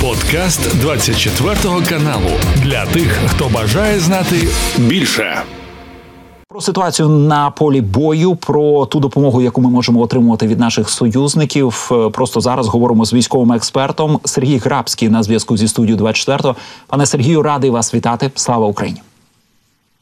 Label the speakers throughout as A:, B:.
A: Подкаст 24 каналу для тих, хто бажає знати більше.
B: Про ситуацію на полі бою, про ту допомогу, яку ми можемо отримувати від наших союзників. Е, просто зараз говоримо з військовим експертом Сергій Грабський на зв'язку зі студією 24. Пане Сергію, радий вас вітати. Слава Україні!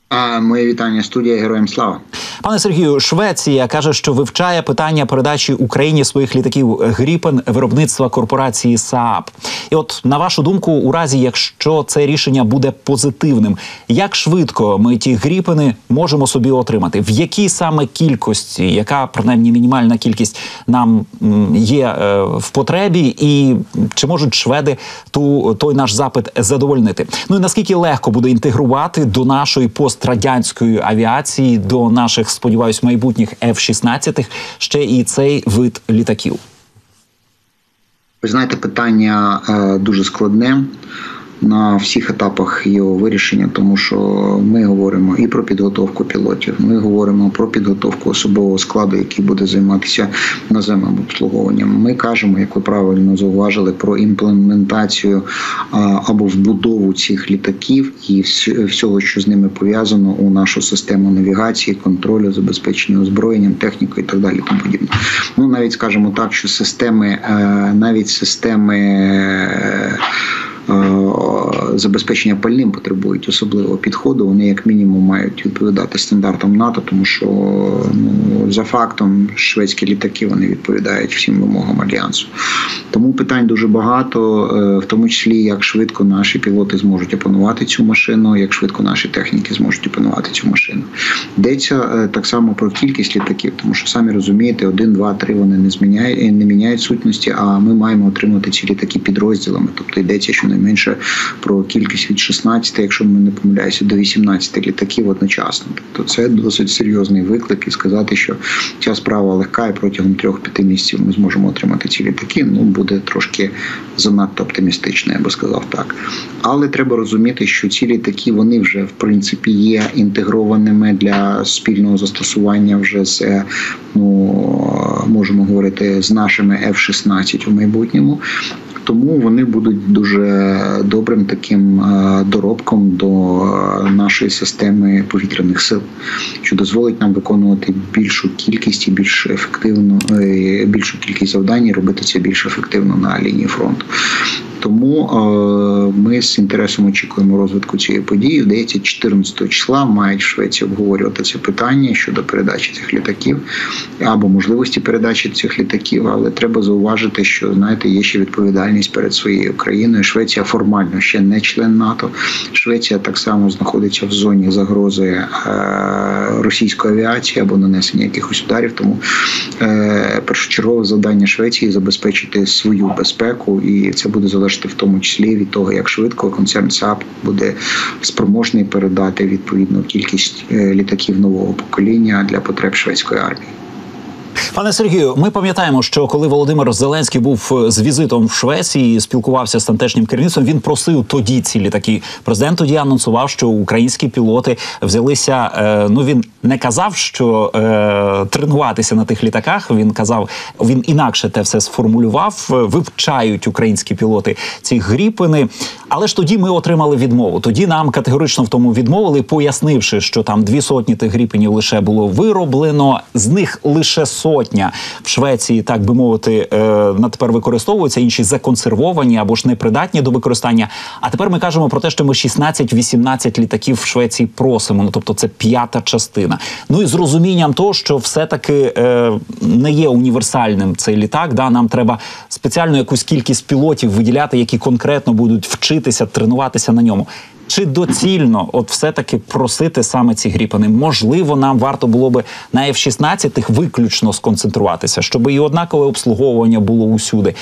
C: А моє вітання студія Героям Слава,
B: пане Сергію. Швеція каже, що вивчає питання передачі Україні своїх літаків Гріпен виробництва корпорації СААП. І от на вашу думку, у разі якщо це рішення буде позитивним, як швидко ми ті гріпени можемо собі отримати? В якій саме кількості, яка принаймні мінімальна кількість нам є е, в потребі, і чи можуть шведи ту той наш запит задовольнити? Ну і наскільки легко буде інтегрувати до нашої пост пострадянської авіації до наших, сподіваюсь, майбутніх F-16 ще і цей вид літаків?
C: Ви знаєте, питання е, дуже складне на всіх етапах його вирішення, тому що ми говоримо і про підготовку пілотів. Ми говоримо про підготовку особового складу, який буде займатися наземним обслуговуванням. Ми кажемо, як ви правильно зауважили, про імплементацію або вбудову цих літаків і всього, що з ними пов'язано у нашу систему навігації, контролю, забезпечення озброєнням, технікою і так далі. Тому подібне. Ну навіть скажемо так, що системи, е, навіть системи. Е, забезпечення пальним потребують особливого підходу. Вони як мінімум мають відповідати стандартам НАТО, тому що ну за фактом шведські літаки вони відповідають всім вимогам альянсу. Тому питань дуже багато, е, в тому числі як швидко наші пілоти зможуть опанувати цю машину, як швидко наші техніки зможуть опанувати цю машину. Йдеться е, так само про кількість літаків, тому що самі розумієте, один, два, три вони не зміняють, не міняють сутності. А ми маємо отримати ці літаки підрозділами. Тобто йдеться щонайменше про кількість від 16, якщо ми не помиляюся, до 18 літаків одночасно. Тобто це досить серйозний виклик і сказати, що ця справа легка, і протягом 3-5 місяців ми зможемо отримати ці літаки. Ну буде трошки занадто оптимістично, я би сказав так. Але треба розуміти, що ці літаки вони вже в принципі є інтегрованими для спільного застосування вже з ну можемо говорити з нашими F-16 у майбутньому тому вони будуть дуже добрим таким е, доробком до е, нашої системи повітряних сил, що дозволить нам виконувати більшу кількість і більш ефективно е, більшу кількість завдань і робити це більш ефективно на лінії фронту. Тому е, ми з інтересом очікуємо розвитку цієї події. Здається, 14 числа мають в Швеції обговорювати це питання щодо передачі цих літаків або можливості передачі цих літаків. Але треба зауважити, що знаєте, є ще відповідальність перед своєю країною. Швеція формально ще не член НАТО. Швеція так само знаходиться в зоні загрози е, російської авіації або нанесення якихось ударів. Тому е, першочергове завдання Швеції забезпечити свою безпеку, і це буде залежати залежати в тому числі від того, як швидко концерн САП буде спроможний передати відповідну кількість е, літаків нового покоління для потреб шведської армії.
B: Пане Сергію, ми пам'ятаємо, що коли Володимир Зеленський був е, з візитом в Швеції, спілкувався з тамтешнім керівництвом. Він просив тоді ці літаки. Президент тоді анонсував, що українські пілоти взялися. Е, ну він не казав, що е, тренуватися на тих літаках. Він казав, він інакше те все сформулював. Вивчають українські пілоти ці гріпини. Але ж тоді ми отримали відмову. Тоді нам категорично в тому відмовили, пояснивши, що там дві сотні тих гріпенів лише було вироблено, з них лише сотня в Швеції, так би мовити, е, на тепер використовуються інші законсервовані або ж непридатні до використання. А тепер ми кажемо про те, що ми 16-18 літаків в Швеції просимо. Ну тобто, це п'ята частина. Ну і з розумінням того, що все-таки е, не є універсальним цей літак. Да, нам треба спеціальну якусь кількість пілотів виділяти, які конкретно будуть вчитися тренуватися на ньому. Чи доцільно от все-таки просити саме ці гріпани? Можливо, нам варто було би на F-16 виключно сконцентруватися, щоб і однакове обслуговування було усюди.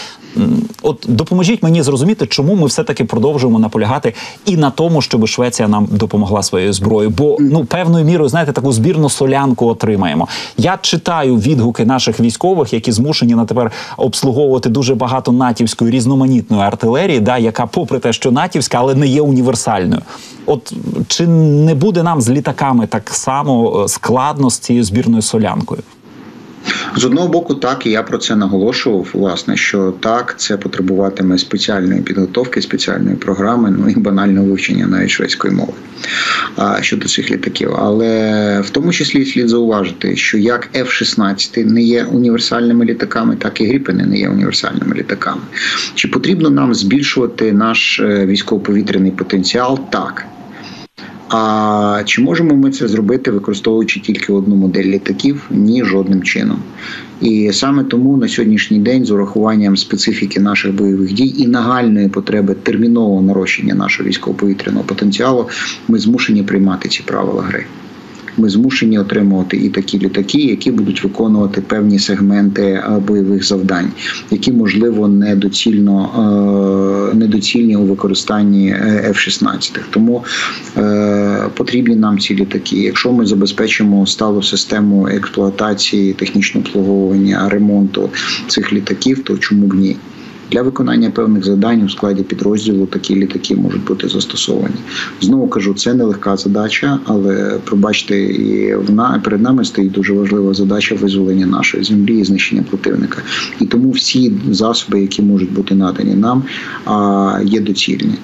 B: От допоможіть мені зрозуміти, чому ми все-таки продовжуємо наполягати і на тому, щоб Швеція нам допомогла своєю зброєю. Бо ну певною мірою, знаєте, таку збірну солянку отримаємо. Я читаю відгуки наших військових, які змушені на тепер обслуговувати дуже багато натівської різноманітної артилерії, да, яка, попри те, що натівська, але не є універсальною. От чи не буде нам з літаками так само е, складно з цією збірною солянкою?
C: З одного боку, так і я про це наголошував. Власне, що так, це потребуватиме спеціальної підготовки, спеціальної програми, ну і банального вивчення навіть шведської мови щодо цих літаків. Але в тому числі слід зауважити, що як F-16 не є універсальними літаками, так і Гріпени не є універсальними літаками. Чи потрібно нам збільшувати наш е, військово-повітряний потенціал? Так. А чи можемо ми це зробити, використовуючи тільки одну модель літаків? Ні, жодним чином. І саме тому на сьогоднішній день, з урахуванням специфіки наших бойових дій і нагальної потреби термінового нарощення нашого військово-повітряного потенціалу, ми змушені приймати ці правила гри ми змушені отримувати і такі літаки, які будуть виконувати певні сегменти е, бойових завдань, які можливо недоцільно е, недоцільні у використанні е, F-16. Тому потрібні нам ці літаки. Якщо ми забезпечимо сталу систему експлуатації, технічного обслуговування, ремонту цих літаків, то чому б ні? Для виконання певних завдань у складі підрозділу такі літаки можуть бути застосовані. Знову кажу, це нелегка задача, але пробачте, і в перед нами стоїть дуже важлива задача визволення нашої землі і знищення противника. І тому всі засоби, які можуть бути надані нам, є доцільні.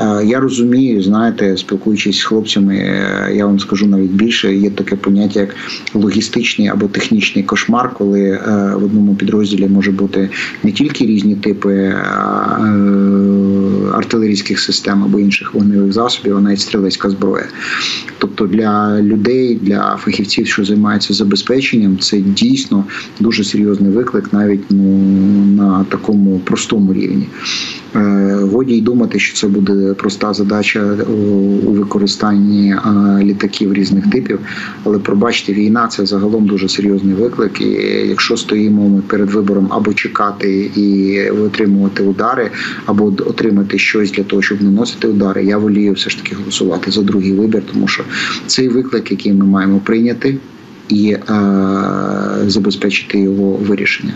C: Е, я розумію, знаєте, спілкуючись з хлопцями, е, я вам скажу навіть більше. Є таке поняття як логістичний або технічний кошмар, коли е, в одному підрозділі може бути не тільки різні типи артилерійських систем або інших вогневих засобів, а навіть стрілецька зброя. Тобто для людей, для фахівців, що займаються забезпеченням, це дійсно дуже серйозний виклик, навіть ну на такому простому рівні. Годі й думати, що це буде проста задача у використанні літаків різних типів. Але пробачте, війна це загалом дуже серйозний виклик. І якщо стоїмо ми перед вибором або чекати і отримувати удари, або отримати щось для того, щоб наносити удари, я волію все ж таки голосувати за другий вибір, тому що цей виклик, який ми маємо прийняти, і е, забезпечити його вирішення.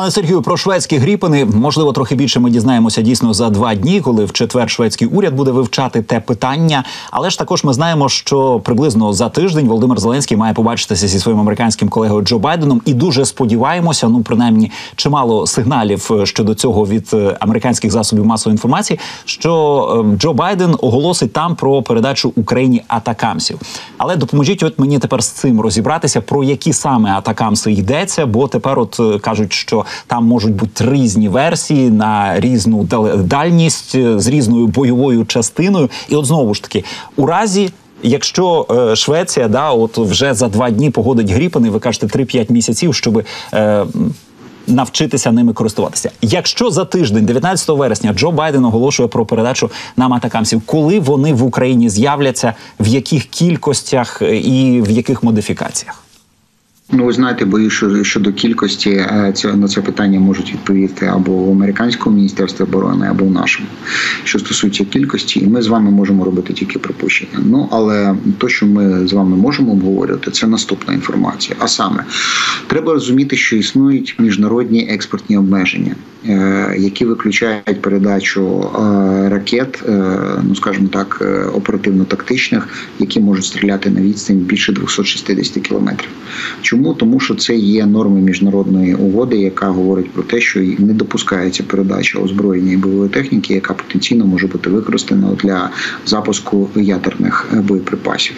B: Пане Сергію, про шведські гріпини можливо трохи більше ми дізнаємося дійсно за два дні, коли в четвер шведський уряд буде вивчати те питання. Але ж також ми знаємо, що приблизно за тиждень Володимир Зеленський має побачитися зі своїм американським колегою Джо Байденом, і дуже сподіваємося, ну принаймні чимало сигналів е, щодо цього від е, американських засобів масової інформації, що е, Джо Байден оголосить там про передачу Україні атакамсів. Але допоможіть, от мені тепер з цим розібратися, про які саме атакамси йдеться, бо тепер от кажуть, що там можуть бути різні версії на різну дальність з різною бойовою частиною. І от знову ж таки, у разі. Якщо е, Швеція да, от вже за два дні погодить гріпани, ви кажете 3-5 місяців, щоб е, навчитися ними користуватися. Якщо за тиждень, 19 вересня, Джо Байден оголошує про передачу нам атакамсів, коли вони в Україні з'являться, в яких кількостях е, і в яких модифікаціях?
C: Ну, ви знаєте, боюсь, що щодо кількості е, це на це питання можуть відповісти або в американському міністерстві оборони, або в нашому. Що стосується кількості, і ми з вами можемо робити тільки припущення. Ну але то, що ми з вами можемо обговорювати, це наступна інформація. А саме треба розуміти, що існують міжнародні експортні обмеження. Е, які виключають передачу е, ракет, ну скажімо так, оперативно-тактичних, які можуть стріляти на відстань більше 260 кілометрів. Чому тому, що це є норми міжнародної угоди, яка говорить про те, що не допускається передача озброєння і бойової техніки, яка потенційно може бути використана для запуску ядерних боєприпасів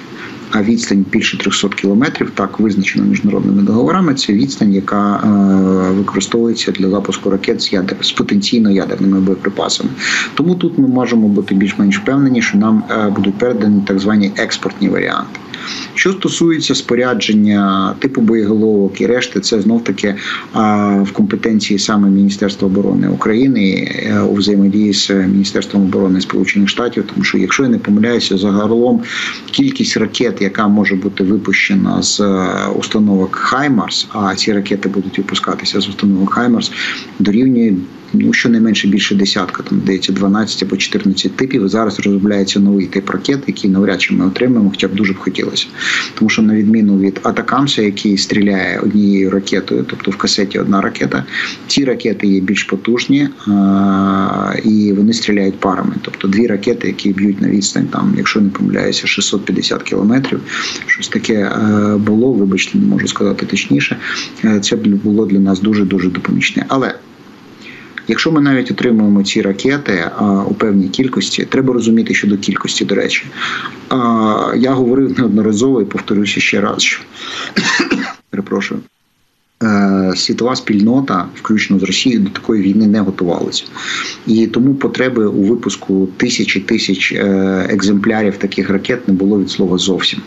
C: а відстань більше 300 кілометрів, так визначено міжнародними договорами. Це відстань, яка е, використовується для запуску ракет з ядер з потенційно ядерними боєприпасами. Тому тут ми можемо бути більш-менш впевнені, що нам е, будуть передані так звані експортні варіанти. Що стосується спорядження типу боєголовок і решти, це знов таки в компетенції саме Міністерства оборони України е, у взаємодії з Міністерством оборони Сполучених Штатів, тому що, якщо я не помиляюся, загалом кількість ракет, яка може бути випущена з е, установок Хаймарс, а ці ракети будуть випускатися з установок Хаймарс, дорівнює ну щонайменше більше десятка, там здається 12 або 14 типів. Зараз розробляється новий тип ракет, який навряд чи ми отримаємо, хоча б дуже б хотілося. Тому що на відміну від Атакамса, який стріляє однією ракетою, тобто в касеті одна ракета, ці ракети є більш потужні і вони стріляють парами. Тобто дві ракети, які б'ють на відстань, там, якщо не помиляюся, 650 кілометрів. Щось таке е, було, вибачте, не можу сказати точніше. Е, це було для нас дуже дуже допомічне. Але Якщо ми навіть отримуємо ці ракети а, у певній кількості, треба розуміти щодо кількості, до речі. А, Я говорив неодноразово і повторюся ще раз, що перепрошую. Е, світова спільнота, включно з Росією, до такої війни не готувалася. І тому потреби у випуску тисячі тисяч е, екземплярів таких ракет не було від слова зовсім.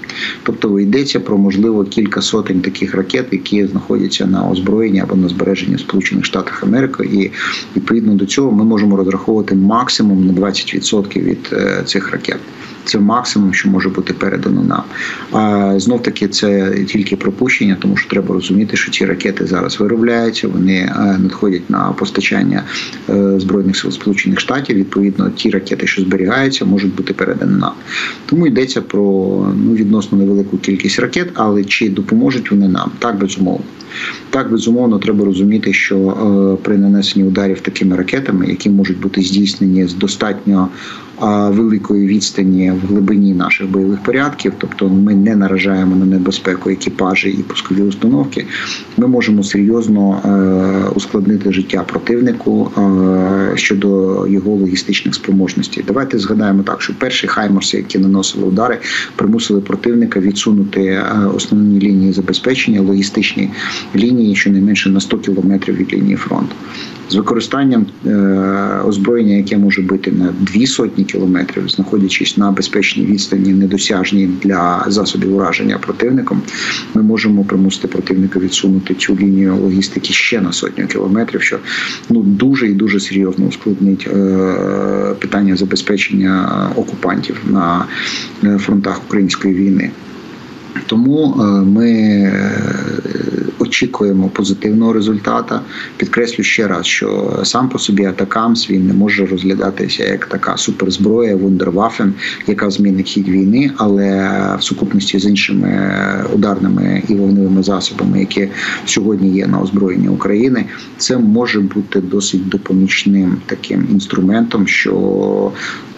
C: Тобто йдеться про можливо кілька сотень таких ракет, які знаходяться на озброєнні або на збереженні в Сполучених Штатах Америки. І відповідно до цього ми можемо розраховувати максимум на 20% від е, цих ракет. Це максимум, що може бути передано нам. А знов таки це тільки пропущення, тому що треба розуміти, що ці ракети зараз виробляються. Вони е, надходять на постачання е, збройних сил Сполучених Штатів. Відповідно, ті ракети, що зберігаються, можуть бути передані нам. Тому йдеться про ну відносно невелику кількість ракет, але чи допоможуть вони нам так безумовно. Так, безумовно, треба розуміти, що е, при нанесенні ударів такими ракетами, які можуть бути здійснені з достатньо великої відстані в глибині наших бойових порядків, тобто ми не наражаємо на небезпеку екіпажі і пускові установки, ми можемо серйозно е, ускладнити життя противнику е, щодо його логістичних спроможностей. Давайте згадаємо так, що перші хаймерси, які наносили удари, примусили противника відсунути е, основні лінії забезпечення, логістичні лінії, щонайменше на 100 кілометрів від лінії фронту з використанням е, озброєння, яке може бути на дві сотні кілометрів, знаходячись на безпечній відстані, недосяжній для засобів ураження противником, ми можемо примусити противника відсунути цю лінію логістики ще на сотню кілометрів, що ну дуже і дуже серйозно ускладнить е, питання забезпечення окупантів на е, фронтах української війни. Тому ми очікуємо позитивного результату. Підкреслю ще раз, що сам по собі Атакамс він не може розглядатися як така суперзброя, вундервафен, яка змінить хід війни, але в сукупності з іншими ударними і вогневими засобами, які сьогодні є на озброєнні України, це може бути досить допомічним таким інструментом, що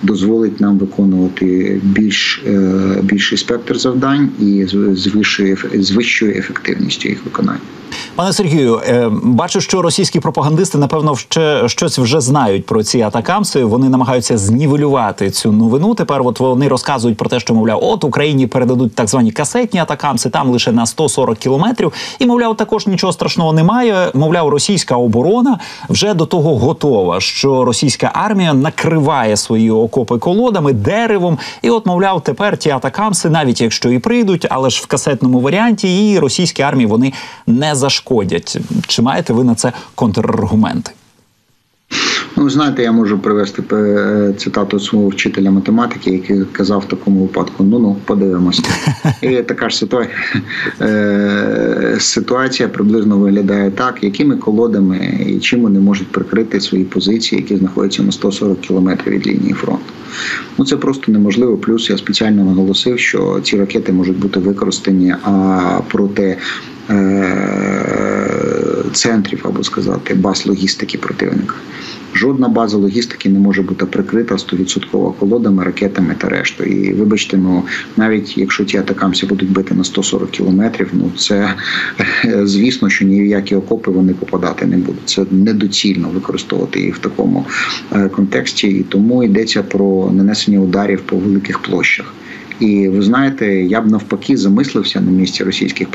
C: дозволить нам виконувати більш е, більший спектр завдань і з вищою з вищою ефективністю їх виконання.
B: Пане Сергію, е, бачу, що російські пропагандисти напевно ще щось вже знають про ці атакамси. Вони намагаються знівелювати цю новину. Тепер от вони розказують про те, що мовляв, от Україні передадуть так звані касетні атакамси, там лише на 140 кілометрів. І мовляв, також нічого страшного немає. Мовляв, російська оборона вже до того готова, що російська армія накриває свої окопи колодами, деревом. І, от, мовляв, тепер ті атакамси, навіть якщо і прийдуть, але ж в касетному варіанті, і російській армії вони не зашкодять. Чи маєте ви на це контраргументи?
C: Ну, знаєте, я можу привести е, цитату свого вчителя математики, який казав в такому випадку: ну ну подивимося. І така ж ситуація е, ситуація приблизно виглядає так, якими колодами і чим вони можуть прикрити свої позиції, які знаходяться на 140 кілометрів від лінії фронту. Ну це просто неможливо. Плюс я спеціально наголосив, що ці ракети можуть бути використані а проти. Е, центрів або сказати баз логістики противника. Жодна база логістики не може бути прикрита 100% колодами, ракетами та рештою. І вибачте, ну навіть якщо ті атакамси будуть бити на 140 кілометрів, ну це звісно, що ніякі окопи вони попадати не будуть. Це недоцільно використовувати їх в такому е, контексті, і тому йдеться про нанесення ударів по великих площах. І ви знаєте, я б навпаки замислився на місці російських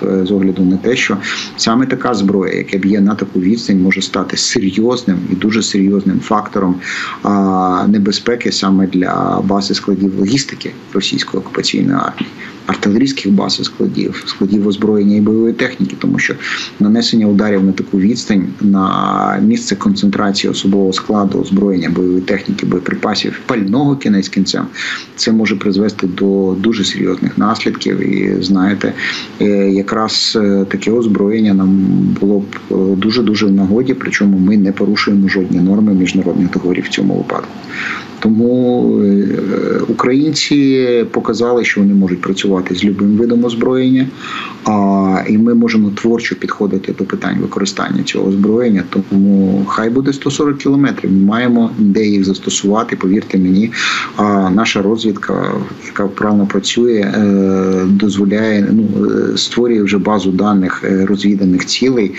C: з огляду на те, що саме така зброя, яка б'є на таку відстань, може стати серйозним і дуже серйозним фактором небезпеки саме для бази складів логістики російської окупаційної армії. Артилерійських баз і складів, складів озброєння і бойової техніки, тому що нанесення ударів на таку відстань на місце концентрації особового складу, озброєння, бойової техніки, боєприпасів, пального кінець кінцем, це може призвести до дуже серйозних наслідків. І знаєте, е, якраз е, таке озброєння нам було б дуже дуже в нагоді, причому ми не порушуємо жодні норми міжнародних договорів в цьому випадку. Тому е, українці показали, що вони можуть працювати з любим видом озброєння, а і ми можемо творчо підходити до питань використання цього озброєння. Тому хай буде 140 кілометрів. Ми маємо де їх застосувати. Повірте мені, а наша розвідка, яка вправно працює, е, дозволяє ну е, створює вже базу даних розвіданих цілей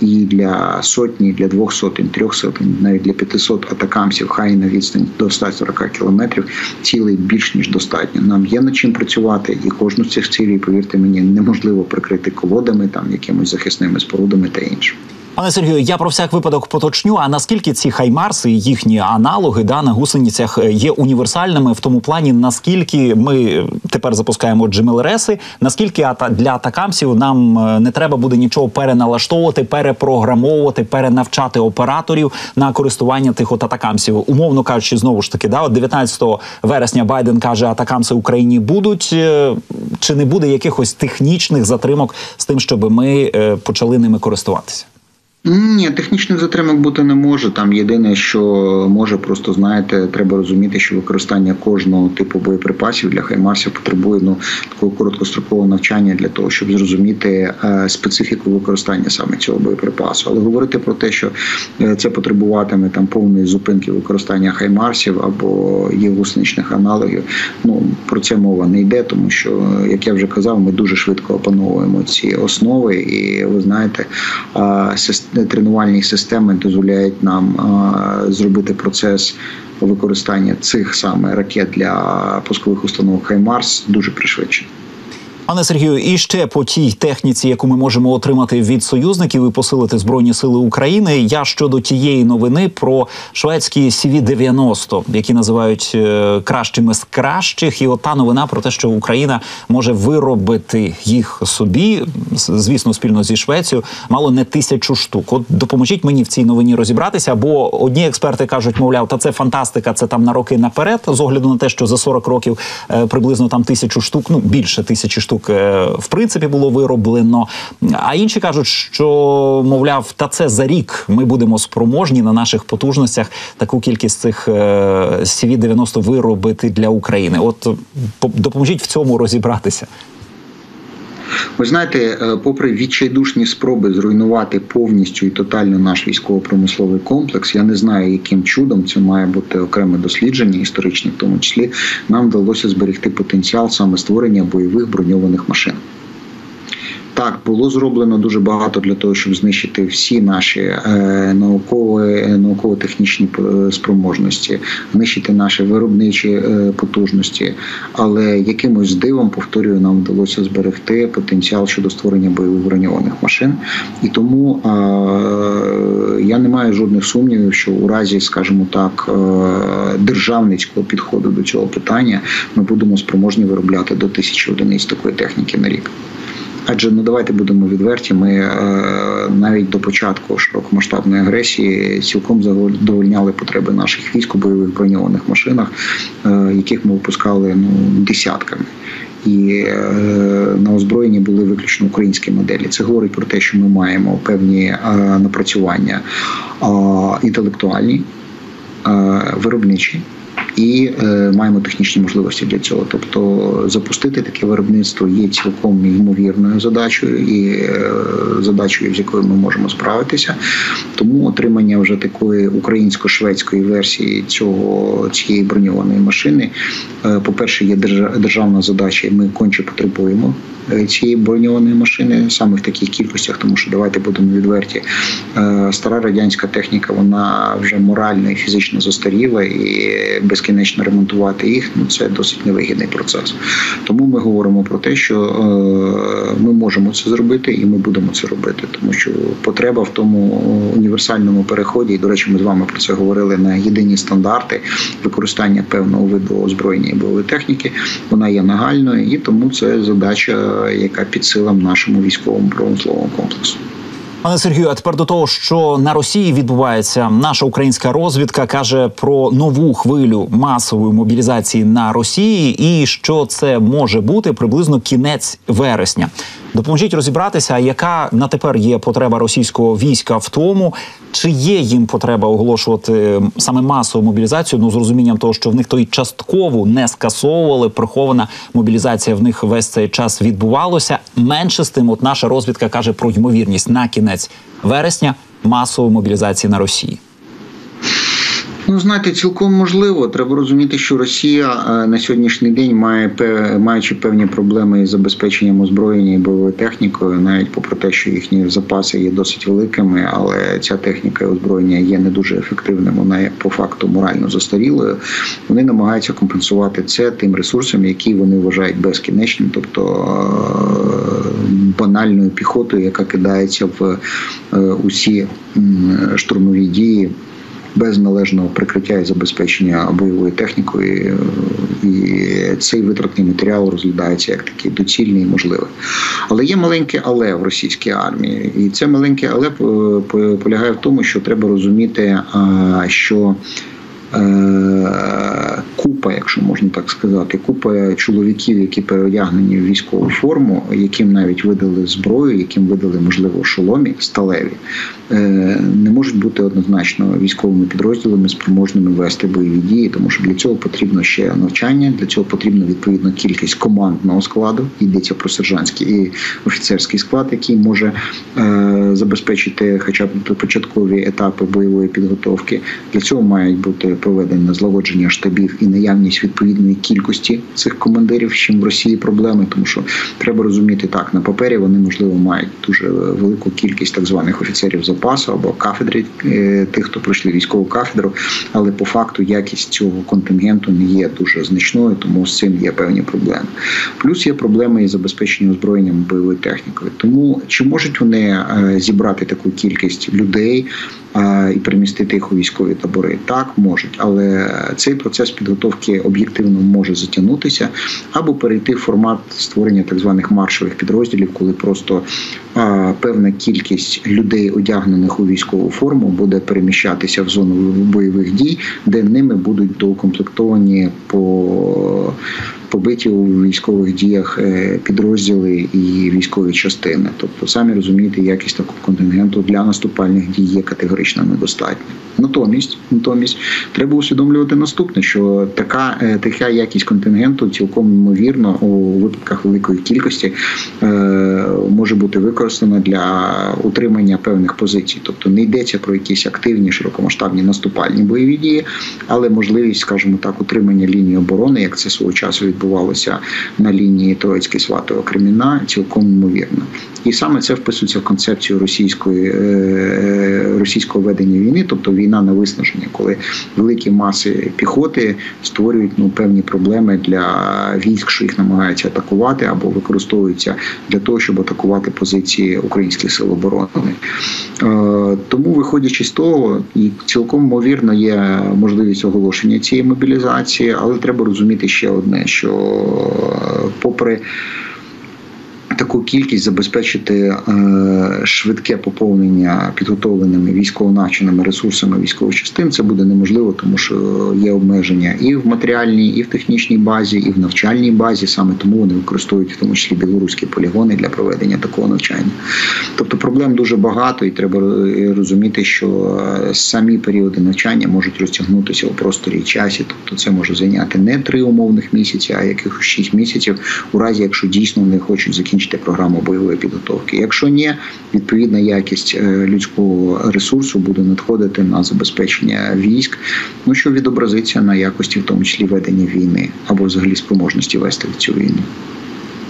C: і для сотні, для двох сотень, трьох сотень, навіть для 500 атакамсів, хай навіть відстань до 140 кілометрів цілей більш ніж достатньо. Нам є над чим працювати, і кожну з цих цілей, повірте мені, неможливо прикрити колодами, там якимись захисними спорудами та іншим.
B: Пане Сергію, я про всяк випадок поточню. А наскільки ці хаймарси, їхні аналоги да, на гусеницях е, є універсальними в тому плані, наскільки ми тепер запускаємо джемелереси, наскільки для атакамсів нам е, не треба буде нічого переналаштовувати, перепрограмовувати, перенавчати операторів на користування тих от атакамсів, умовно кажучи, знову ж таки, да, от 19 вересня Байден каже, атакамси Україні будуть е, чи не буде якихось технічних затримок з тим, щоб ми почали ними користуватися.
C: Ні, технічних затримок бути не може. Там єдине, що може, просто знаєте, треба розуміти, що використання кожного типу боєприпасів для хаймарсів потребує ну такого короткострокового навчання для того, щоб зрозуміти е, специфіку використання саме цього боєприпасу. Але говорити про те, що е, це потребуватиме там повної зупинки використання хаймарсів або їх гусеничних аналогів. Ну про це мова не йде, тому що як я вже казав, ми дуже швидко опановуємо ці основи, і ви знаєте, тренувальні системи дозволяють нам зробити процес використання цих саме ракет для пускових установок Хаймарс дуже пришвидшений.
B: Пане Сергію, і ще по тій техніці, яку ми можемо отримати від союзників і посилити збройні сили України. Я щодо тієї новини про шведські CV-90, які називають е, кращими з кращих, і от та новина про те, що Україна може виробити їх собі, звісно, спільно зі Швецією, мало не тисячу штук. От допоможіть мені в цій новині розібратися. Бо одні експерти кажуть, мовляв, та це фантастика, це там на роки наперед, з огляду на те, що за 40 років е, приблизно там тисячу штук, ну більше тисячі штук штук е, в принципі було вироблено. А інші кажуть, що мовляв, та це за рік ми будемо спроможні на наших потужностях таку кількість цих cv е, 90 виробити для України. От допоможіть в цьому розібратися.
C: Ви знаєте, е, попри відчайдушні спроби зруйнувати повністю і тотально наш військово-промисловий комплекс, я не знаю, яким чудом це має бути окреме дослідження, історичні в тому числі, нам вдалося зберегти потенціал саме створення бойових броньованих машин. Так, було зроблено дуже багато для того, щоб знищити всі наші е, наукові науково-технічні е, спроможності, знищити наші виробничі е, потужності. Але якимось дивом повторюю, нам вдалося зберегти потенціал щодо створення бойових броньованих машин. І тому я не маю жодних сумнівів, що у разі, скажімо так, е, державницького підходу до цього питання ми будемо спроможні виробляти до тисячі одиниць такої техніки на рік. Адже ну давайте будемо відверті. Ми е, навіть до початку широкомасштабної агресії цілком задовольняли потреби наших військ у бойових броньованих машинах, е, яких ми випускали ну десятками. І е, на озброєнні були виключно українські моделі. Це говорить про те, що ми маємо певні е, напрацювання інтелектуальні, е, виробничі і е, маємо технічні можливості для цього. Тобто запустити таке виробництво є цілком ймовірною задачею і е, задачею, з якою ми можемо справитися. Тому отримання вже такої українсько-шведської версії цього цієї броньованої машини, е, по перше, є державна задача, і ми конче потребуємо е, цієї броньованої машини саме в таких кількостях, тому що давайте будемо відверті. Е, стара радянська техніка вона вже морально і фізично застаріла, і безкінечно ремонтувати їх ну це досить невигідний процес. Тому ми говоримо про те, що ми можемо це зробити, і ми будемо це робити, тому що потреба в тому універсальному переході, і до речі, ми з вами про це говорили на єдині стандарти використання певного виду озброєння і бойової техніки. Вона є нагальною, і тому це задача, яка під силам нашому військовому промисловому комплексу.
B: Пане Сергію, а тепер до того, що на Росії відбувається, наша українська розвідка каже про нову хвилю масової мобілізації на Росії, і що це може бути приблизно кінець вересня. Допоможіть розібратися, яка на тепер є потреба російського війська в тому, чи є їм потреба оголошувати саме масову мобілізацію? Ну з розумінням того, що в них то й частково не скасовували. Прихована мобілізація в них весь цей час відбувалося. Менше з тим, от наша розвідка каже про ймовірність на кінець вересня масової мобілізації на Росії.
C: Ну, знаєте, цілком можливо. Треба розуміти, що Росія е, на сьогоднішній день має маючи певні проблеми із забезпеченням озброєння і бойовою технікою, навіть попри те, що їхні запаси є досить великими, але ця техніка і озброєння є не дуже ефективним. Вона є по факту морально застарілою. Вони намагаються компенсувати це тим ресурсом, які вони вважають безкінечним, тобто е, банальною піхотою, яка кидається в е, усі штурмові дії без належного прикриття і забезпечення бойовою технікою, і цей витратний матеріал розглядається як такий доцільний і можливий. Але є маленьке але в російській армії, і це маленьке але полягає в тому, що треба розуміти, що Е, купа, якщо можна так сказати, купа чоловіків, які переодягнені в військову форму, яким навіть видали зброю, яким видали можливо шоломі сталеві, е, не можуть бути однозначно військовими підрозділами спроможними вести бойові дії, тому що для цього потрібно ще навчання, для цього потрібна відповідна кількість командного складу. Йдеться про сержантський і офіцерський склад, який може е, забезпечити, хоча б початкові етапи бойової підготовки. Для цього мають бути проведення злагодження штабів і наявність відповідної кількості цих командирів, з чим в Росії проблеми, тому що треба розуміти так, на папері вони можливо мають дуже велику кількість так званих офіцерів запасу або кафедри е, тих, хто пройшли військову кафедру, але по факту якість цього контингенту не є дуже значною, тому з цим є певні проблеми. Плюс є проблеми із забезпеченням озброєнням бойовою технікою. Тому чи можуть вони е, зібрати таку кількість людей? І примістити їх у військові табори. Так можуть, але цей процес підготовки об'єктивно може затягнутися або перейти в формат створення так званих маршових підрозділів, коли просто певна кількість людей, одягнених у військову форму, буде переміщатися в зону бойових дій, де ними будуть доукомплектовані по побиті у військових діях е, підрозділи і військові частини. Тобто, самі розумієте, якість такого контингенту для наступальних дій є категорично недостатня. Натомість, натомість, треба усвідомлювати наступне, що така е, така якість контингенту цілком ймовірно у випадках великої кількості е, може бути використана для утримання певних позицій. Тобто не йдеться про якісь активні широкомасштабні наступальні бойові дії, але можливість, скажімо так, утримання лінії оборони, як це свого часу відбувалося на лінії Троїцький сватово Креміна, цілком ймовірно. І саме це вписується в концепцію російської е, російського ведення війни, тобто війна на виснаження, коли великі маси піхоти створюють ну певні проблеми для військ, що їх намагаються атакувати або використовуються для того, щоб атакувати позиції українських сил оборони. Е, тому, виходячи з того, і цілком ймовірно є можливість оголошення цієї мобілізації, але треба розуміти ще одне: що попри таку кількість забезпечити е, швидке поповнення підготовленими військово-навченими ресурсами військових частин це буде неможливо, тому що є обмеження і в матеріальній, і в технічній базі, і в навчальній базі. Саме тому вони використовують в тому числі білоруські полігони для проведення такого навчання. Тобто проблем дуже багато, і треба розуміти, що е, самі періоди навчання можуть розтягнутися у просторі і часі. Тобто, це може зайняти не три умовних місяці, а якихось шість місяців, у разі якщо дійсно вони хочуть закінчити закінчити програму бойової підготовки. Якщо ні, відповідна якість е, людського ресурсу буде надходити на забезпечення військ, ну що відобразиться на якості, в тому числі ведення війни або взагалі спроможності вести цю війну.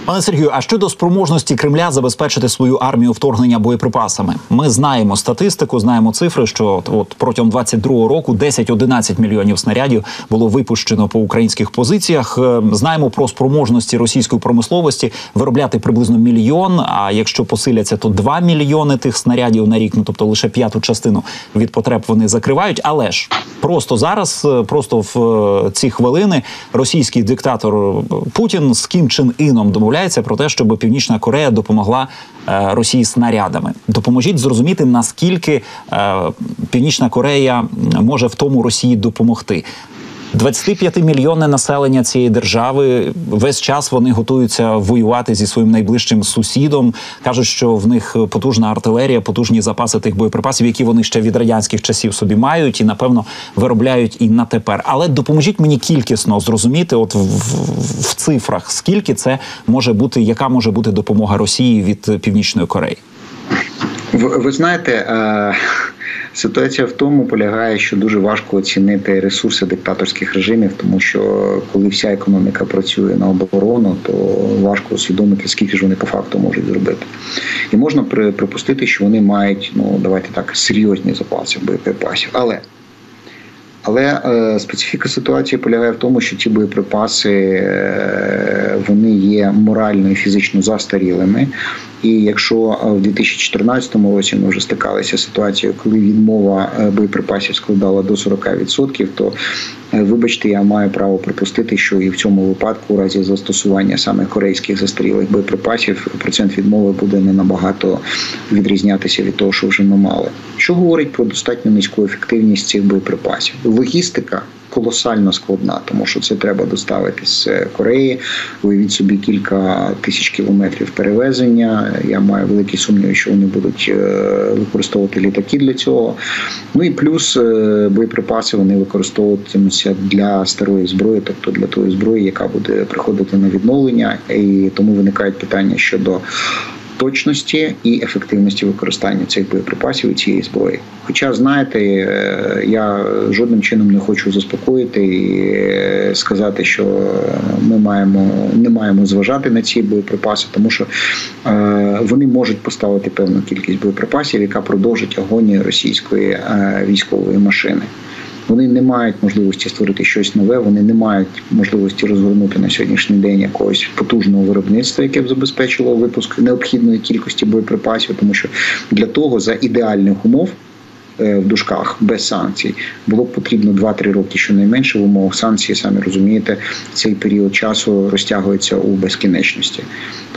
B: Пане Сергію, а щодо спроможності Кремля забезпечити свою армію вторгнення боєприпасами, ми знаємо статистику, знаємо цифри, що от протягом 22-го року 10-11 мільйонів снарядів було випущено по українських позиціях. Е, знаємо про спроможності російської промисловості виробляти приблизно мільйон. А якщо посиляться, то 2 мільйони тих снарядів на рік, ну тобто лише п'яту частину від потреб вони закривають. Але ж просто зараз, е, просто в е, ці хвилини, російський диктатор Путін з Кім Чен Іном домовляється домовляється про те, щоб Північна Корея допомогла е, Росії снарядами. Допоможіть зрозуміти, наскільки е, Північна Корея може в тому Росії допомогти. 25 мільйонне населення цієї держави весь час вони готуються воювати зі своїм найближчим сусідом. кажуть, що в них потужна артилерія, потужні запаси тих боєприпасів, які вони ще від радянських часів собі мають, і напевно виробляють і на тепер. Але допоможіть мені кількісно зрозуміти, от в, в, в цифрах, скільки це може бути, яка може бути допомога Росії від Північної Кореї.
C: Ви, ви знаєте. Е... Ситуація в тому полягає, що дуже важко оцінити ресурси диктаторських режимів, тому що коли вся економіка працює на оборону, то важко усвідомити, скільки ж вони по факту можуть зробити. І можна припустити, що вони мають ну давайте так серйозні запаси боєприпасів. Але але е, специфіка ситуації полягає в тому, що ці боєприпаси е, вони є морально і фізично застарілими. І якщо в 2014 році ми вже стикалися з ситуацією, коли відмова е, боєприпасів складала до 40%, то Е, вибачте, я маю право припустити, що і в цьому випадку, у разі застосування саме корейських застарілих боєприпасів, процент відмови буде не набагато відрізнятися від того, що вже ми мали. Що говорить про достатньо низьку ефективність цих боєприпасів? Логістика колосально складна, тому що це треба доставити з Кореї. Уявіть собі кілька тисяч кілометрів перевезення. Я маю великі сумніви, що вони будуть е, використовувати літаки для цього. Ну і плюс е, боєприпаси вони використовуватимуться для старої зброї, тобто для тої зброї, яка буде приходити на відновлення, і тому виникають питання щодо точності і ефективності використання цих боєприпасів і цієї зброї. Хоча, знаєте, е, я жодним чином не хочу заспокоїти і е, сказати, що ми маємо не маємо зважати на ці боєприпаси, тому що е, вони можуть поставити певну кількість боєприпасів, яка продовжить агонію російської військової машини. Вони не мають можливості створити щось нове. Вони не мають можливості розгорнути на сьогоднішній день якогось потужного виробництва, яке б забезпечило випуск необхідної кількості боєприпасів, тому що для того за ідеальних умов. Е, в дужках без санкцій було б потрібно 2-3 роки, щонайменше в умовах санкцій, самі розумієте, цей період часу розтягується у безкінечності,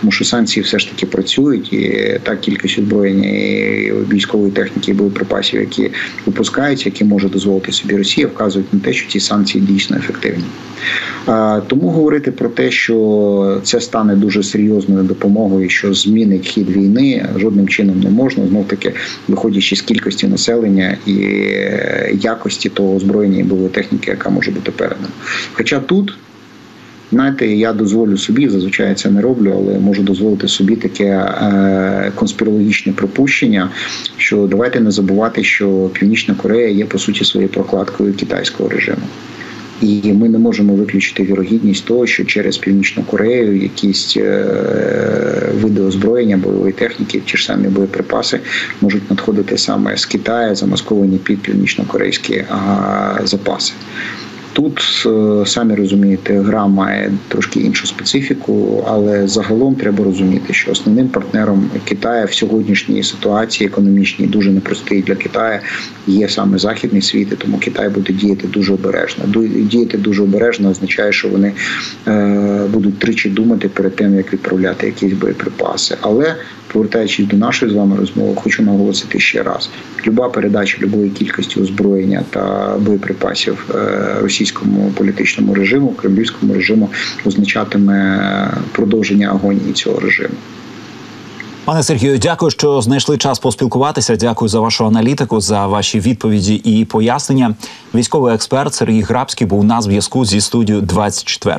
C: тому що санкції все ж таки працюють, і та кількість озброєння військової техніки і боєприпасів, які випускаються, які може дозволити собі Росія, вказують на те, що ці санкції дійсно ефективні. Тому говорити про те, що це стане дуже серйозною допомогою, що змінить хід війни, жодним чином не можна. Знов таки, виходячи з кількості населення і якості того озброєння і бойової техніки, яка може бути передана. Хоча тут. Знаєте, я дозволю собі, зазвичай це не роблю, але можу дозволити собі таке е, конспірологічне припущення. Що давайте не забувати, що Північна Корея є по суті своєю прокладкою китайського режиму. І ми не можемо виключити вірогідність того, що через північну Корею якісь е, види озброєння, бойової техніки, ті ж самі боєприпаси можуть надходити саме з Китаю, замасковані під північно-корейські запаси. Тут е, самі розумієте, гра має трошки іншу специфіку, але загалом треба розуміти, що основним партнером Китаю в сьогоднішній ситуації економічній дуже непростий для Китаю є саме західний світ, і тому Китай буде діяти дуже обережно. Діяти дуже обережно означає, що вони е, будуть тричі думати перед тим, як відправляти якісь боєприпаси. Але повертаючись до нашої з вами розмови, хочу наголосити ще раз: люба передача любої кількості озброєння та боєприпасів е, російському політичному режиму, кремлівському режиму означатиме продовження агонії цього режиму.
B: Пане Сергію, дякую, що знайшли час поспілкуватися. Дякую за вашу аналітику, за ваші відповіді і пояснення. Військовий експерт Сергій Грабський був на зв'язку зі студією 24.